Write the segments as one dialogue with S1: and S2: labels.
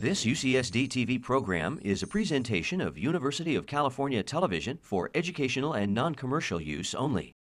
S1: This UCSD TV program is a presentation of University of California Television for educational and non-commercial use only.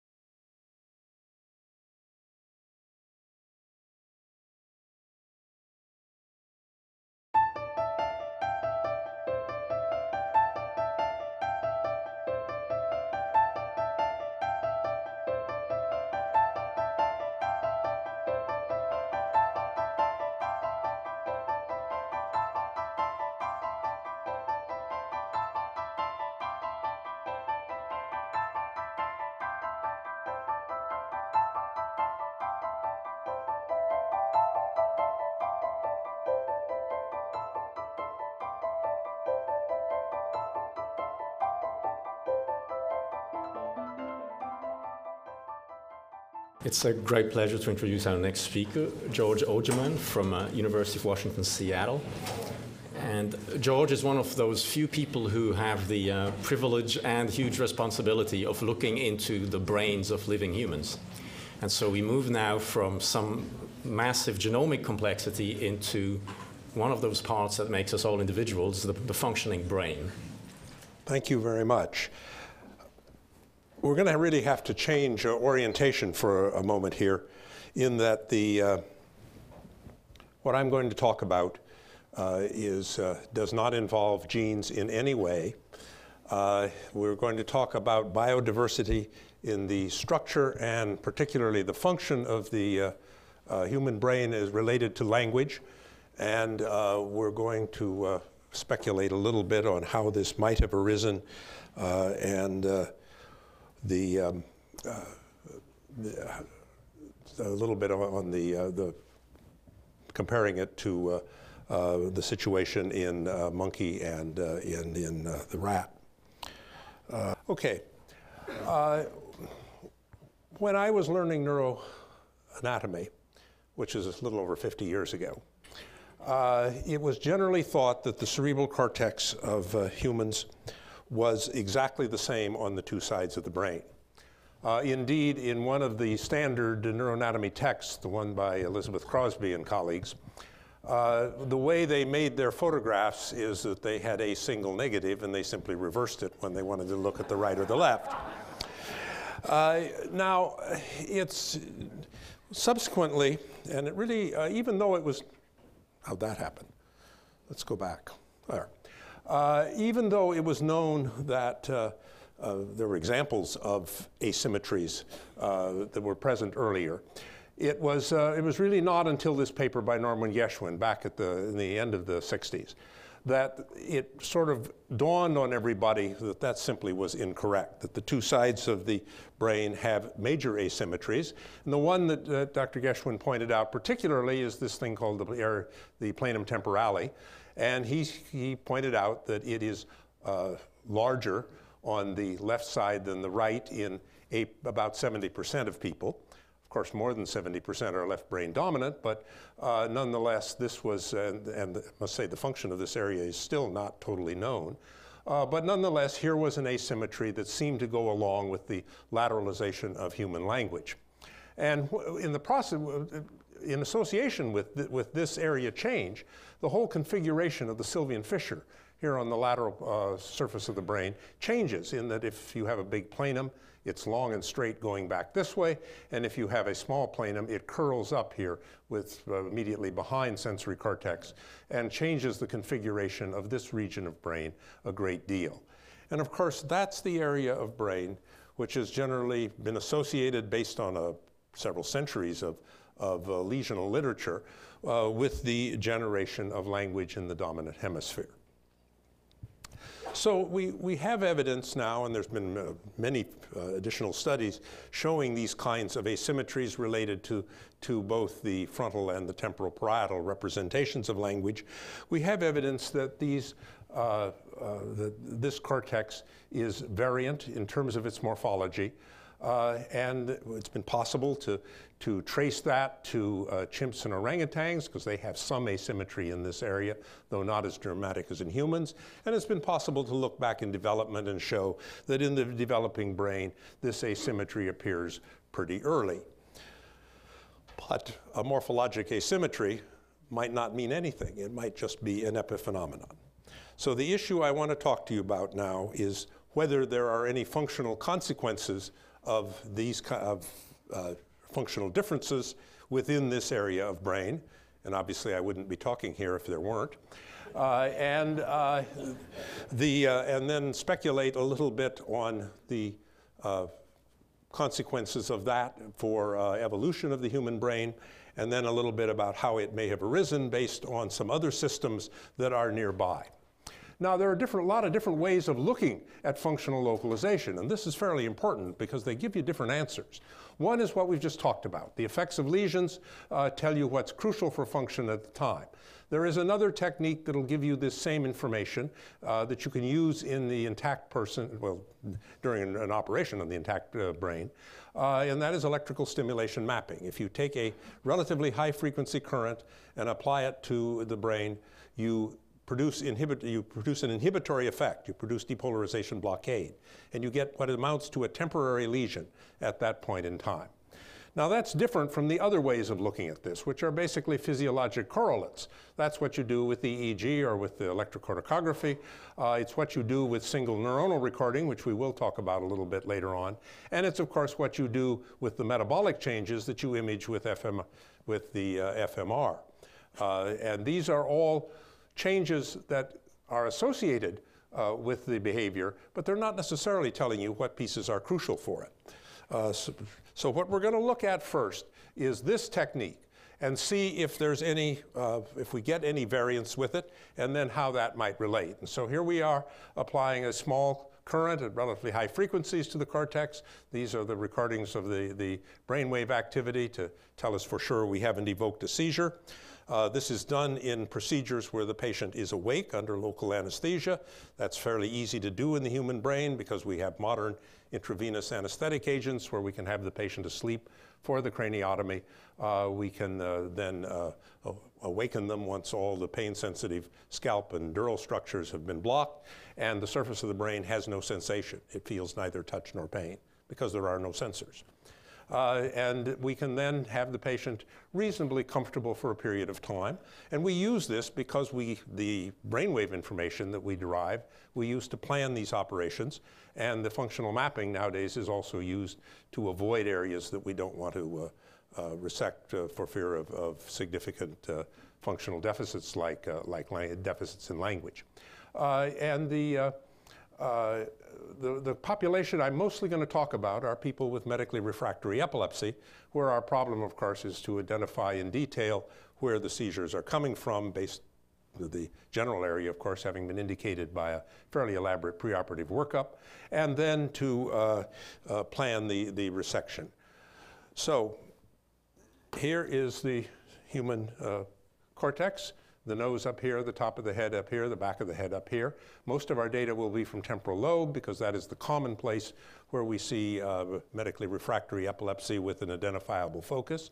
S2: It's a great pleasure to introduce our next speaker, George Ojemann from uh, University of Washington, Seattle. And George is one of those few people who have the uh, privilege and huge responsibility of looking into the brains of living humans. And so we move now from some massive genomic complexity into one of those parts that makes us all individuals, the, the functioning brain.
S3: Thank you very much. We're going to really have to change uh, orientation for a moment here, in that the uh, what I'm going to talk about uh, is uh, does not involve genes in any way. Uh, we're going to talk about biodiversity in the structure and particularly the function of the uh, human brain is related to language, and we're going to speculate a little bit on how this might have arisen and the, um, uh, the a little bit on the, uh, the comparing it to uh, uh the situation in uh, monkey and uh, in, in the rat. okay. when I was learning neuroanatomy, which is a little over 50 years ago, it was generally thought that the cerebral cortex of humans was exactly the same on the two sides of the brain. Uh, indeed, in one of the standard neuroanatomy texts, the one by Elizabeth Crosby and colleagues, uh, the way they made their photographs is that they had a single negative and they simply reversed it when they wanted to look at the right or the left. Uh, now, it's subsequently, and it really, uh, even though it was, how'd that happen? Let's go back. There. Uh, even though it was known that uh, uh, there were examples of asymmetries uh, that were present earlier, it was, uh, it was really not until this paper by Norman Geschwind back at the, in the end of the 60s that it sort of dawned on everybody that that simply was incorrect, that the two sides of the brain have major asymmetries. And the one that uh, Dr. Geschwind pointed out particularly is this thing called the, the planum temporale, and he, he pointed out that it is uh, larger on the left side than the right in a, about 70% of people. Of course, more than 70% are left brain dominant, but uh, nonetheless, this was, and, and I must say the function of this area is still not totally known. Uh, but nonetheless, here was an asymmetry that seemed to go along with the lateralization of human language. And in the process, in association with, th with this area change, the whole configuration of the Sylvian fissure here on the lateral uh, surface of the brain changes in that if you have a big planum, it's long and straight going back this way, and if you have a small planum, it curls up here with uh, immediately behind sensory cortex and changes the configuration of this region of brain a great deal. And of course, that's the area of brain which has generally been associated based on a, several centuries of of uh, lesional literature uh, with the generation of language in the dominant hemisphere. So we, we have evidence now, and there's been uh, many uh, additional studies showing these kinds of asymmetries related to, to both the frontal and the temporal parietal representations of language. We have evidence that these uh, uh the, this cortex is variant in terms of its morphology. Uh, and it's been possible to, to trace that to uh, chimps and orangutans because they have some asymmetry in this area, though not as dramatic as in humans. And it's been possible to look back in development and show that in the developing brain, this asymmetry appears pretty early. But a morphologic asymmetry might not mean anything. It might just be an epiphenomenon. So the issue I want to talk to you about now is whether there are any functional consequences of these kind of, uh, functional differences within this area of brain. And obviously, I wouldn't be talking here if there weren't. Uh, and, uh, the, uh, and then speculate a little bit on the uh, consequences of that for uh, evolution of the human brain, and then a little bit about how it may have arisen based on some other systems that are nearby. Now, there are a lot of different ways of looking at functional localization, and this is fairly important because they give you different answers. One is what we've just talked about. The effects of lesions uh, tell you what's crucial for function at the time. There is another technique that'll give you this same information uh, that you can use in the intact person, well, during an, an operation on the intact uh, brain, uh, and that is electrical stimulation mapping. If you take a relatively high frequency current and apply it to the brain, you produce, inhibit, you produce an inhibitory effect. You produce depolarization blockade. And you get what amounts to a temporary lesion at that point in time. Now that's different from the other ways of looking at this, which are basically physiologic correlates. That's what you do with the EEG or with the electrocorticography. Uh, it's what you do with single neuronal recording, which we will talk about a little bit later on. And it's of course what you do with the metabolic changes that you image with, FM, with the uh, fMR. Uh, and these are all changes that are associated uh, with the behavior, but they're not necessarily telling you what pieces are crucial for it. Uh, so, so, what we're going to look at first is this technique and see if there's any, uh, if we get any variance with it, and then how that might relate. And so here we are applying a small current at relatively high frequencies to the cortex. These are the recordings of the, the brainwave activity to tell us for sure we haven't evoked a seizure. Uh, this is done in procedures where the patient is awake under local anesthesia. That's fairly easy to do in the human brain because we have modern intravenous anesthetic agents where we can have the patient asleep for the craniotomy. Uh, we can uh, then uh, awaken them once all the pain sensitive scalp and dural structures have been blocked and the surface of the brain has no sensation. It feels neither touch nor pain because there are no sensors. Uh, and we can then have the patient reasonably comfortable for a period of time. And we use this because we, the brainwave information that we derive, we use to plan these operations. And the functional mapping nowadays is also used to avoid areas that we don't want to uh, uh, resect uh, for fear of, of significant uh, functional deficits like, uh, like deficits in language. and the uh, the, the population I'm mostly going to talk about are people with medically refractory epilepsy, where our problem, of course, is to identify in detail where the seizures are coming from based the general area, of course, having been indicated by a fairly elaborate preoperative workup, and then to uh, uh, plan the, the resection. So here is the human uh, cortex the nose up here, the top of the head up here, the back of the head up here. Most of our data will be from temporal lobe because that is the common place where we see uh, medically refractory epilepsy with an identifiable focus.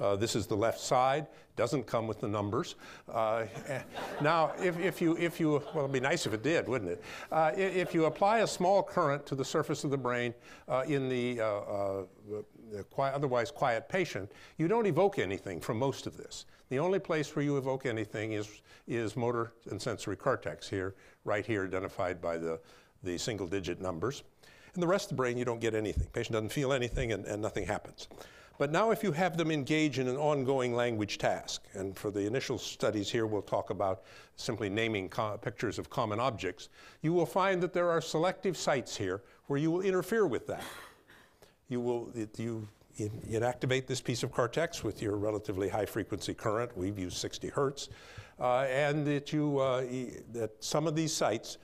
S3: Uh, this is the left side, doesn't come with the numbers. Uh, now, if, if, you, if you, well, it'd be nice if it did, wouldn't it? Uh, if you apply a small current to the surface of the brain uh, in the uh, quiet, otherwise quiet patient, you don't evoke anything from most of this. The only place where you evoke anything is, is motor and sensory cortex here, right here identified by the, the single digit numbers. In the rest of the brain, you don't get anything. Patient doesn't feel anything and, and nothing happens. But now if you have them engage in an ongoing language task, and for the initial studies here we'll talk about simply naming pictures of common objects, you will find that there are selective sites here where you will interfere with that. You will, you inactivate this piece of cortex with your relatively high frequency current. We've used 60 hertz. Uh, and that, you, uh, that some of these sites,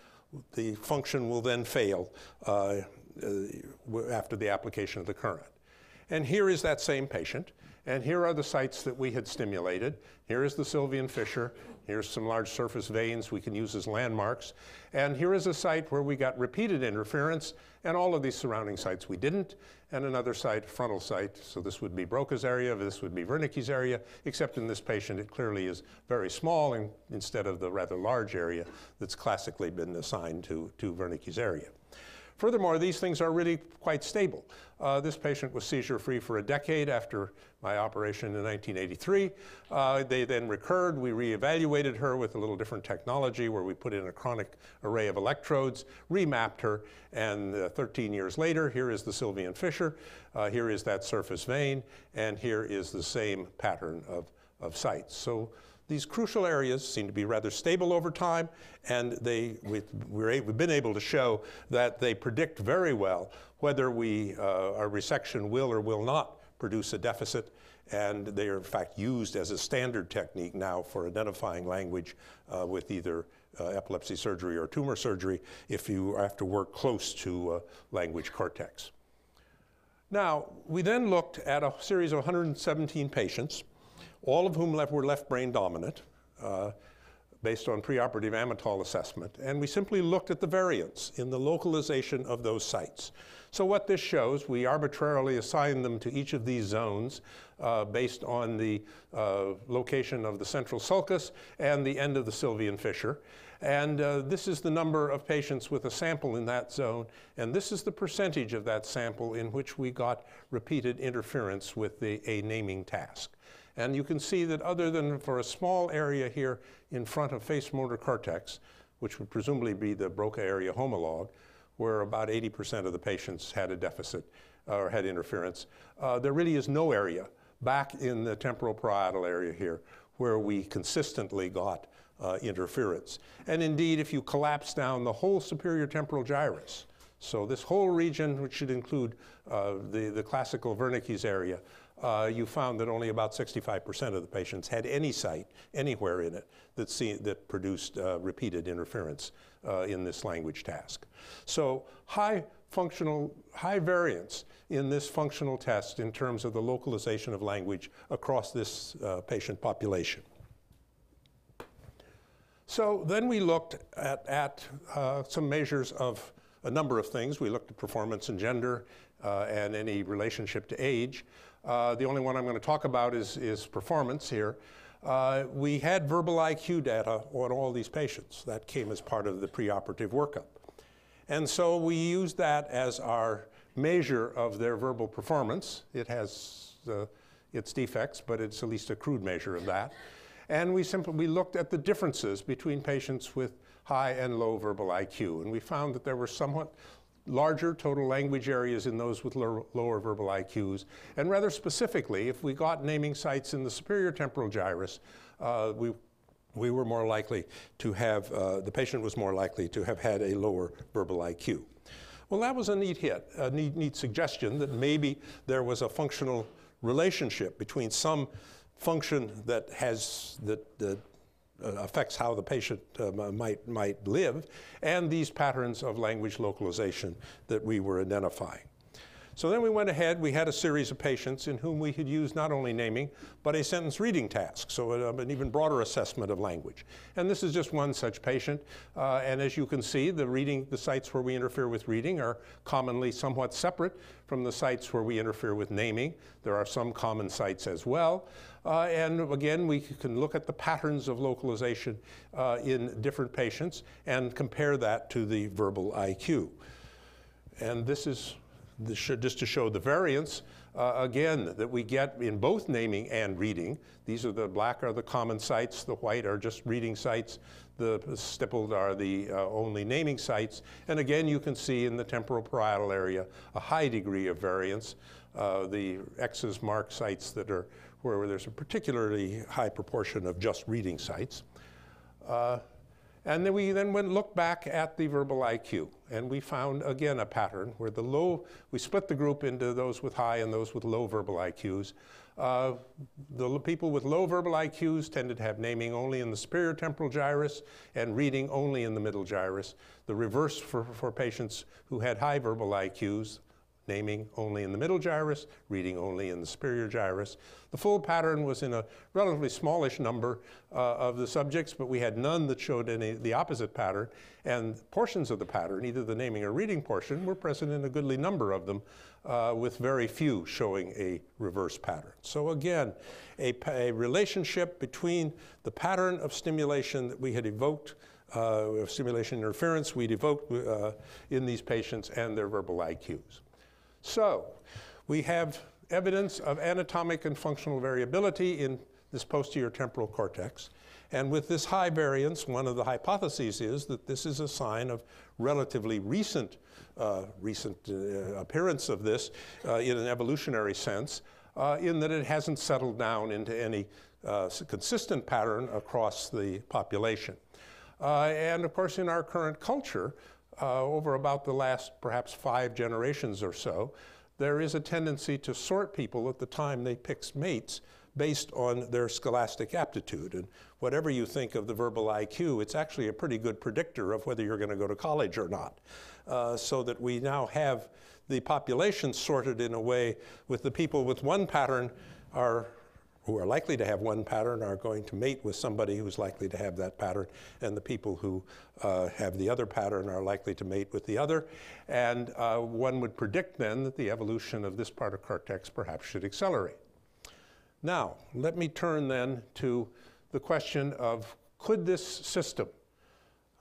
S3: the function will then fail uh, uh, after the application of the current. And here is that same patient. And here are the sites that we had stimulated. Here is the Sylvian fissure. Here's some large surface veins we can use as landmarks. And here is a site where we got repeated interference, and all of these surrounding sites we didn't, and another site, frontal site. So this would be Broca's area, this would be Wernicke's area, except in this patient it clearly is very small in, instead of the rather large area that's classically been assigned to, to Wernicke's area. Furthermore, these things are really quite stable. Uh, this patient was seizure free for a decade after my operation in 1983. Uh, they then recurred. We reevaluated her with a little different technology where we put in a chronic array of electrodes, remapped her, and uh, 13 years later, here is the Sylvian fissure, uh, here is that surface vein, and here is the same pattern of, of sites. So these crucial areas seem to be rather stable over time, and they, we, have been able to show that they predict very well whether we, uh, our resection will or will not produce a deficit, and they are in fact used as a standard technique now for identifying language uh, with either uh, epilepsy surgery or tumor surgery if you have to work close to uh, language cortex. Now, we then looked at a series of 117 patients all of whom left, were left brain dominant uh, based on preoperative Amytal assessment. And we simply looked at the variance in the localization of those sites. So what this shows, we arbitrarily assign them to each of these zones uh, based on the uh, location of the central sulcus and the end of the Sylvian fissure. And uh, this is the number of patients with a sample in that zone. And this is the percentage of that sample in which we got repeated interference with the, a naming task. And you can see that other than for a small area here in front of face motor cortex, which would presumably be the Broca area homologue, where about 80% of the patients had a deficit uh, or had interference, uh, there really is no area back in the temporal parietal area here where we consistently got uh, interference. And indeed, if you collapse down the whole superior temporal gyrus, so this whole region, which should include uh, the, the classical Wernicke's area, uh, you found that only about 65% of the patients had any site anywhere in it that, see, that produced uh, repeated interference uh, in this language task. So high functional, high variance in this functional test in terms of the localization of language across this uh, patient population. So then we looked at, at uh, some measures of a number of things. We looked at performance and gender uh, and any relationship to age. Uh, the only one I'm going to talk about is, is performance here. Uh, we had verbal IQ data on all these patients. That came as part of the preoperative workup. And so we used that as our measure of their verbal performance. It has uh, its defects, but it's at least a crude measure of that. And we simply we looked at the differences between patients with high and low verbal IQ. And we found that there were somewhat larger total language areas in those with lower verbal IQs. And rather specifically, if we got naming sites in the superior temporal gyrus, uh, we, we were more likely to have, uh, the patient was more likely to have had a lower verbal IQ. Well, that was a neat hit, a neat, neat suggestion that maybe there was a functional relationship between some function that has, that, that affects how the patient uh, might, might live, and these patterns of language localization that we were identifying. So then we went ahead, we had a series of patients in whom we had used not only naming, but a sentence reading task, so an even broader assessment of language. And this is just one such patient. Uh, and as you can see, the reading, the sites where we interfere with reading are commonly somewhat separate from the sites where we interfere with naming. There are some common sites as well. Uh, and again, we can look at the patterns of localization uh, in different patients and compare that to the verbal IQ. And this is just to show the variance, uh, again, that we get in both naming and reading. These are the black are the common sites, the white are just reading sites, the stippled are the uh, only naming sites. And again, you can see in the temporal parietal area a high degree of variance. Uh, the X's mark sites that are where there's a particularly high proportion of just reading sites. And then we then went looked back at the verbal IQ, and we found again a pattern where the low, we split the group into those with high and those with low verbal IQs. Uh, the people with low verbal IQs tended to have naming only in the superior temporal gyrus and reading only in the middle gyrus. The reverse for, for patients who had high verbal IQs, naming only in the middle gyrus, reading only in the superior gyrus. The full pattern was in a relatively smallish number uh, of the subjects, but we had none that showed any the opposite pattern. And portions of the pattern, either the naming or reading portion, were present in a goodly number of them, uh, with very few showing a reverse pattern. So again, a, a relationship between the pattern of stimulation that we had evoked uh, of stimulation interference we'd evoked uh, in these patients and their verbal IQs. So we have evidence of anatomic and functional variability in this posterior temporal cortex. And with this high variance, one of the hypotheses is that this is a sign of relatively recent, uh, recent uh, appearance of this uh, in an evolutionary sense, uh, in that it hasn't settled down into any uh, consistent pattern across the population. Uh, and of course, in our current culture, over about the last perhaps five generations or so, there is a tendency to sort people at the time they pick mates based on their scholastic aptitude. And whatever you think of the verbal IQ, it's actually a pretty good predictor of whether you're going to go to college or not. Uh, so that we now have the population sorted in a way with the people with one pattern are who are likely to have one pattern are going to mate with somebody who's likely to have that pattern, and the people who uh, have the other pattern are likely to mate with the other. And uh, one would predict then that the evolution of this part of cortex perhaps should accelerate. Now, let me turn then to the question of could this system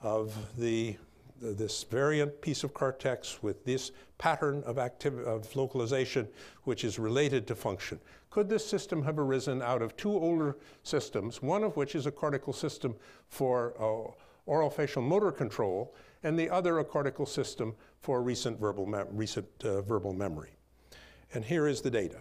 S3: of the this variant piece of cortex with this pattern of, of localization which is related to function. Could this system have arisen out of two older systems, one of which is a cortical system for uh, oral facial motor control, and the other a cortical system for recent verbal, recent, uh, verbal memory? And here is the data.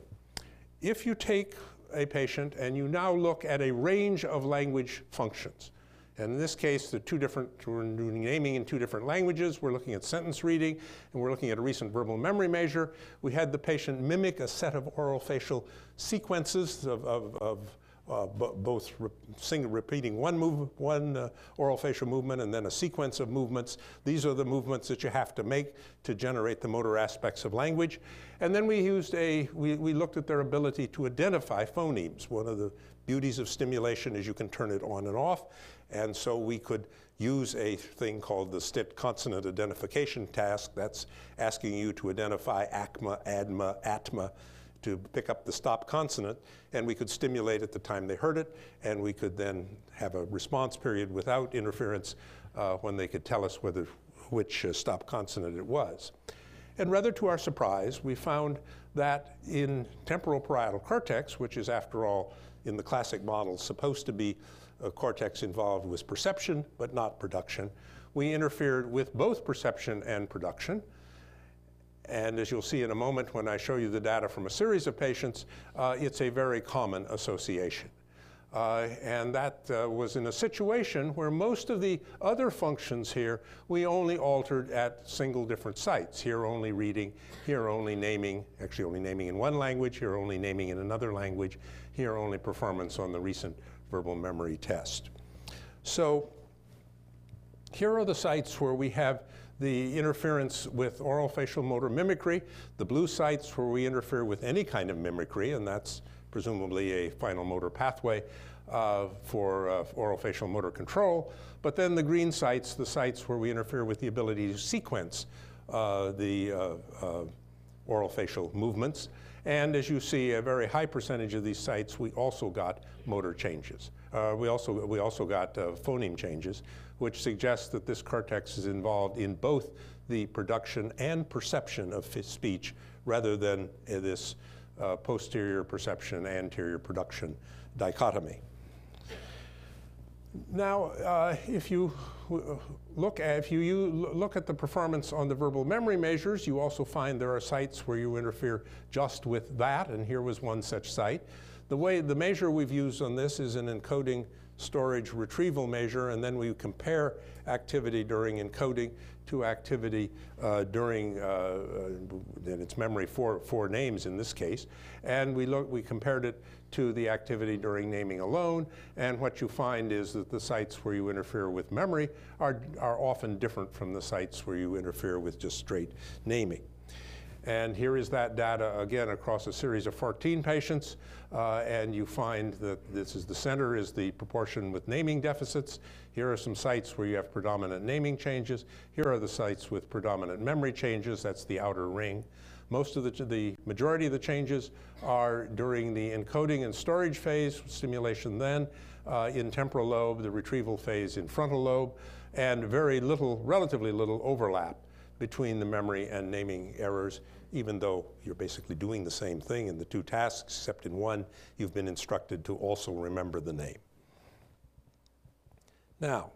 S3: If you take a patient and you now look at a range of language functions, and in this case, the two different, we're doing naming in two different languages. We're looking at sentence reading, and we're looking at a recent verbal memory measure. We had the patient mimic a set of oral facial sequences of, of, of uh, both re single, repeating one, move, one uh, oral facial movement and then a sequence of movements. These are the movements that you have to make to generate the motor aspects of language. And then we used a, we, we looked at their ability to identify phonemes. One of the beauties of stimulation is you can turn it on and off. And so we could use a thing called the STIT consonant identification task. That's asking you to identify ACMA, ADMA, ATMA to pick up the stop consonant. And we could stimulate at the time they heard it. And we could then have a response period without interference uh, when they could tell us whether, which uh, stop consonant it was. And rather to our surprise, we found that in temporal parietal cortex, which is after all in the classic model supposed to be cortex involved with perception but not production. We interfered with both perception and production. And as you'll see in a moment when I show you the data from a series of patients, uh, it's a very common association. Uh, and that uh, was in a situation where most of the other functions here we only altered at single different sites. Here only reading, here only naming, actually only naming in one language, here only naming in another language, here only performance on the recent verbal memory test. So here are the sites where we have the interference with oral facial motor mimicry, the blue sites where we interfere with any kind of mimicry, and that's presumably a final motor pathway uh, for uh, oral facial motor control. But then the green sites, the sites where we interfere with the ability to sequence uh, the uh, uh, oral facial movements. And as you see, a very high percentage of these sites, we also got motor changes. Uh, we, also, we also got phoneme changes, which suggests that this cortex is involved in both the production and perception of speech rather than this uh, posterior perception, anterior production dichotomy. Now, uh, if you look at, if you, you, look at the performance on the verbal memory measures, you also find there are sites where you interfere just with that, and here was one such site. The way the measure we've used on this is an encoding storage retrieval measure, and then we compare activity during encoding to activity uh, during uh, uh, in its memory four, four names in this case. And we, look, we compared it to the activity during naming alone. And what you find is that the sites where you interfere with memory are, are often different from the sites where you interfere with just straight naming. And here is that data again across a series of 14 patients. Uh, and you find that this is the center is the proportion with naming deficits. Here are some sites where you have predominant naming changes. Here are the sites with predominant memory changes. That's the outer ring. Most of the, the majority of the changes are during the encoding and storage phase, stimulation then, uh, in temporal lobe, the retrieval phase in frontal lobe, and very little, relatively little overlap between the memory and naming errors, even though you're basically doing the same thing in the two tasks, except in one, you've been instructed to also remember the name. Now,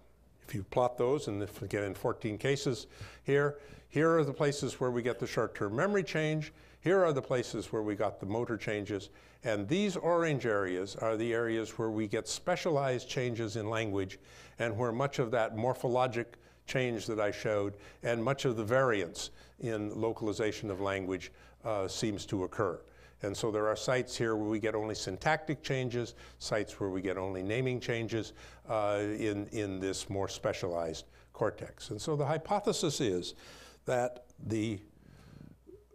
S3: if you plot those, and if again in 14 cases here, here are the places where we get the short-term memory change. Here are the places where we got the motor changes. And these orange areas are the areas where we get specialized changes in language and where much of that morphologic change that I showed and much of the variance in localization of language uh, seems to occur. And so there are sites here where we get only syntactic changes, sites where we get only naming changes uh, in, in this more specialized cortex. And so the hypothesis is that the,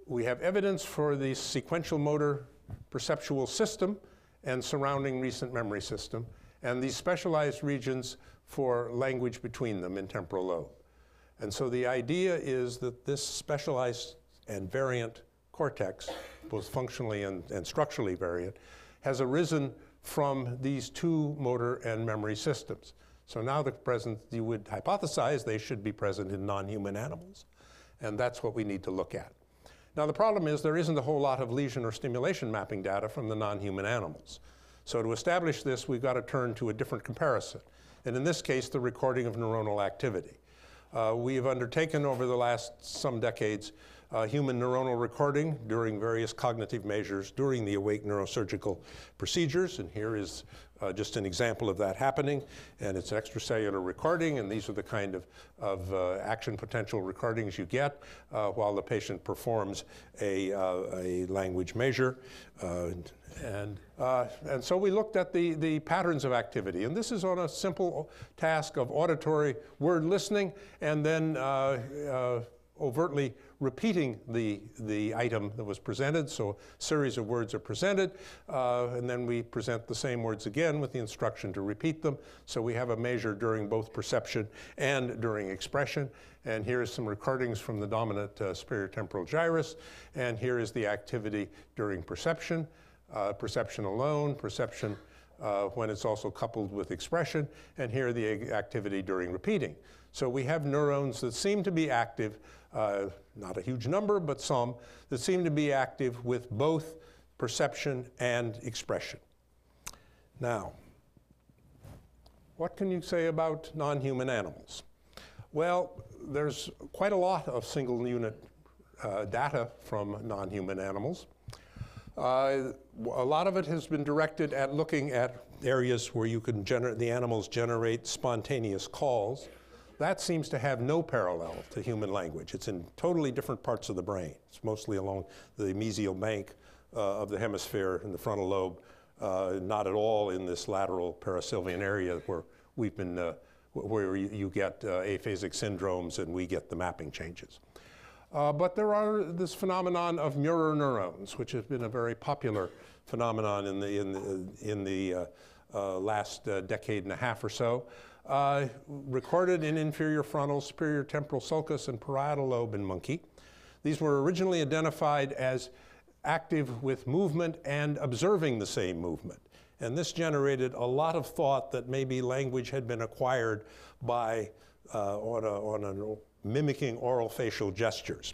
S3: we have evidence for the sequential motor perceptual system and surrounding recent memory system, and these specialized regions for language between them in temporal lobe. And so the idea is that this specialized and variant cortex, both functionally and, and structurally variant, has arisen from these two motor and memory systems. So now the present, you would hypothesize they should be present in non-human animals. And that's what we need to look at. Now the problem is there isn't a whole lot of lesion or stimulation mapping data from the non-human animals. So to establish this, we've got to turn to a different comparison. And in this case, the recording of neuronal activity. Uh, we have undertaken over the last some decades uh, human neuronal recording during various cognitive measures during the awake neurosurgical procedures. And here is uh, just an example of that happening. And it's extracellular recording, and these are the kind of, of uh, action potential recordings you get uh, while the patient performs a, uh, a language measure. Uh, and, and so we looked at the, the patterns of activity. And this is on a simple task of auditory word listening and then overtly repeating the, the item that was presented. So a series of words are presented, uh, and then we present the same words again with the instruction to repeat them. So we have a measure during both perception and during expression. And here is some recordings from the dominant uh, superior temporal gyrus. And here is the activity during perception, uh, perception alone, perception uh, when it's also coupled with expression, and here the activity during repeating. So we have neurons that seem to be active uh, not a huge number, but some, that seem to be active with both perception and expression. Now, what can you say about non-human animals? Well, there's quite a lot of single unit uh, data from non-human animals. Uh, a lot of it has been directed at looking at areas where you can generate, the animals generate spontaneous calls. That seems to have no parallel to human language. It's in totally different parts of the brain. It's mostly along the mesial bank uh, of the hemisphere in the frontal lobe, uh, not at all in this lateral parasylvian area where we've been, uh, where you get uh, aphasic syndromes and we get the mapping changes. Uh, but there are this phenomenon of mirror neurons, which has been a very popular phenomenon in the, in the, in the uh, last decade and a half or so uh, recorded in inferior frontal, superior temporal sulcus, and parietal lobe in monkey. These were originally identified as active with movement and observing the same movement. And this generated a lot of thought that maybe language had been acquired by uh, on, a, on a mimicking oral facial gestures.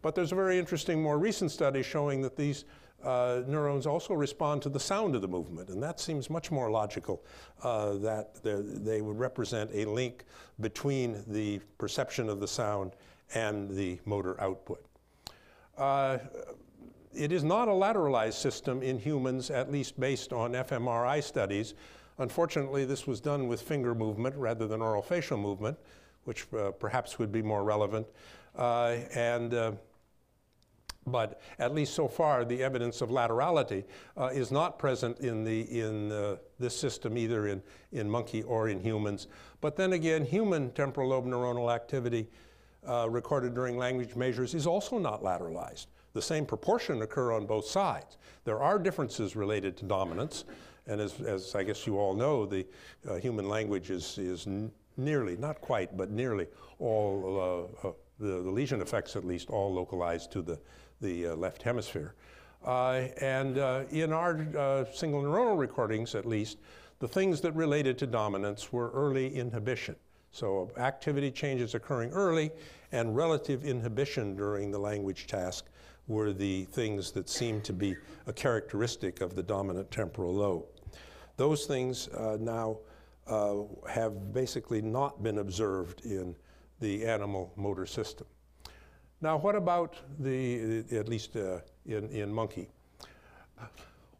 S3: But there's a very interesting, more recent study showing that these uh, neurons also respond to the sound of the movement, and that seems much more logical uh, that they would represent a link between the perception of the sound and the motor output. Uh, it is not a lateralized system in humans, at least based on fMRI studies. Unfortunately, this was done with finger movement rather than oral facial movement, which uh, perhaps would be more relevant. Uh, and uh, but at least so far, the evidence of laterality uh, is not present in, the, in uh, this system either in, in monkey or in humans. But then again, human temporal lobe neuronal activity uh, recorded during language measures is also not lateralized. the same proportion occur on both sides. There are differences related to dominance, and as, as I guess you all know, the uh, human language is, is nearly, not quite, but nearly all, uh, uh, the, the, lesion effects at least, all localized to the, the uh, left hemisphere. Uh, and uh, in our single neuronal recordings, at least, the things that related to dominance were early inhibition. So activity changes occurring early and relative inhibition during the language task were the things that seemed to be a characteristic of the dominant temporal lobe. Those things uh, now uh, have basically not been observed in the animal motor system. Now, what about the, at least uh, in, in monkey?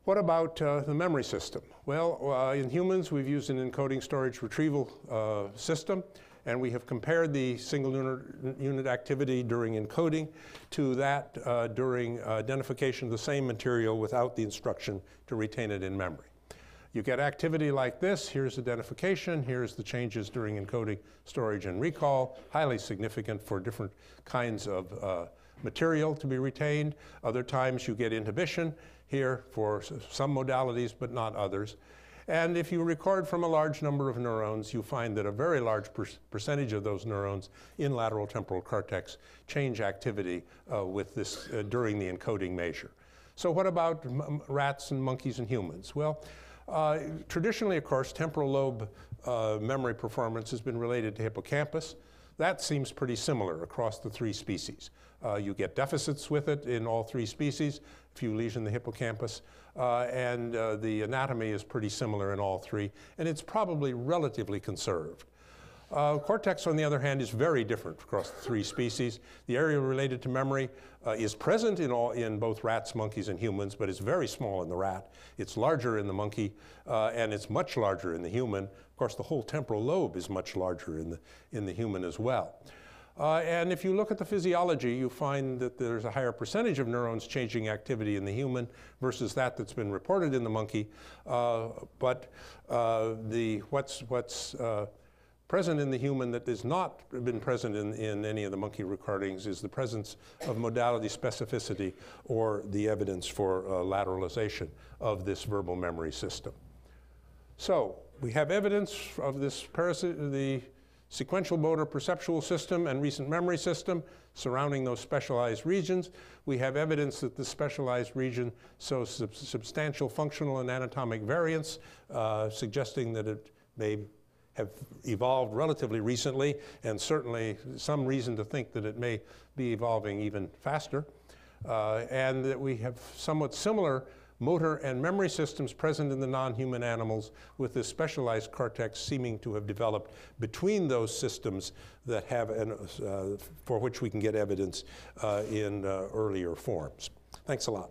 S3: What about uh, the memory system? Well, uh, in humans, we've used an encoding storage retrieval uh, system and we have compared the single unit, unit activity during encoding to that uh, during identification of the same material without the instruction to retain it in memory. You get activity like this, here's identification, here's the changes during encoding, storage, and recall, highly significant for different kinds of uh, material to be retained. Other times you get inhibition here for some modalities, but not others. And if you record from a large number of neurons, you find that a very large per percentage of those neurons in lateral temporal cortex change activity uh, with this uh, during the encoding measure. So what about rats and monkeys and humans? Well, uh, traditionally, of course, temporal lobe uh, memory performance has been related to hippocampus. That seems pretty similar across the three species. Uh, you get deficits with it in all three species, if you lesion the hippocampus, uh, and uh, the anatomy is pretty similar in all three, and it's probably relatively conserved. Uh, cortex, on the other hand, is very different across the three species. The area related to memory uh, is present in, all, in both rats, monkeys, and humans, but it's very small in the rat. It's larger in the monkey, uh, and it's much larger in the human. Of course, the whole temporal lobe is much larger in the, in the human as well. Uh, and if you look at the physiology, you find that there's a higher percentage of neurons changing activity in the human versus that that's been reported in the monkey. Uh, but uh, the, what's, what's present in the human that has not been present in, in any of the monkey recordings is the presence of modality specificity or the evidence for uh, lateralization of this verbal memory system. So we have evidence of this the sequential motor perceptual system and recent memory system surrounding those specialized regions. We have evidence that the specialized region shows sub substantial functional and anatomic variance, uh, suggesting that it may have evolved relatively recently, and certainly some reason to think that it may be evolving even faster. Uh, and that we have somewhat similar motor and memory systems present in the non-human animals with this specialized cortex seeming to have developed between those systems that have an, uh, for which we can get evidence uh, in uh, earlier forms. Thanks a lot.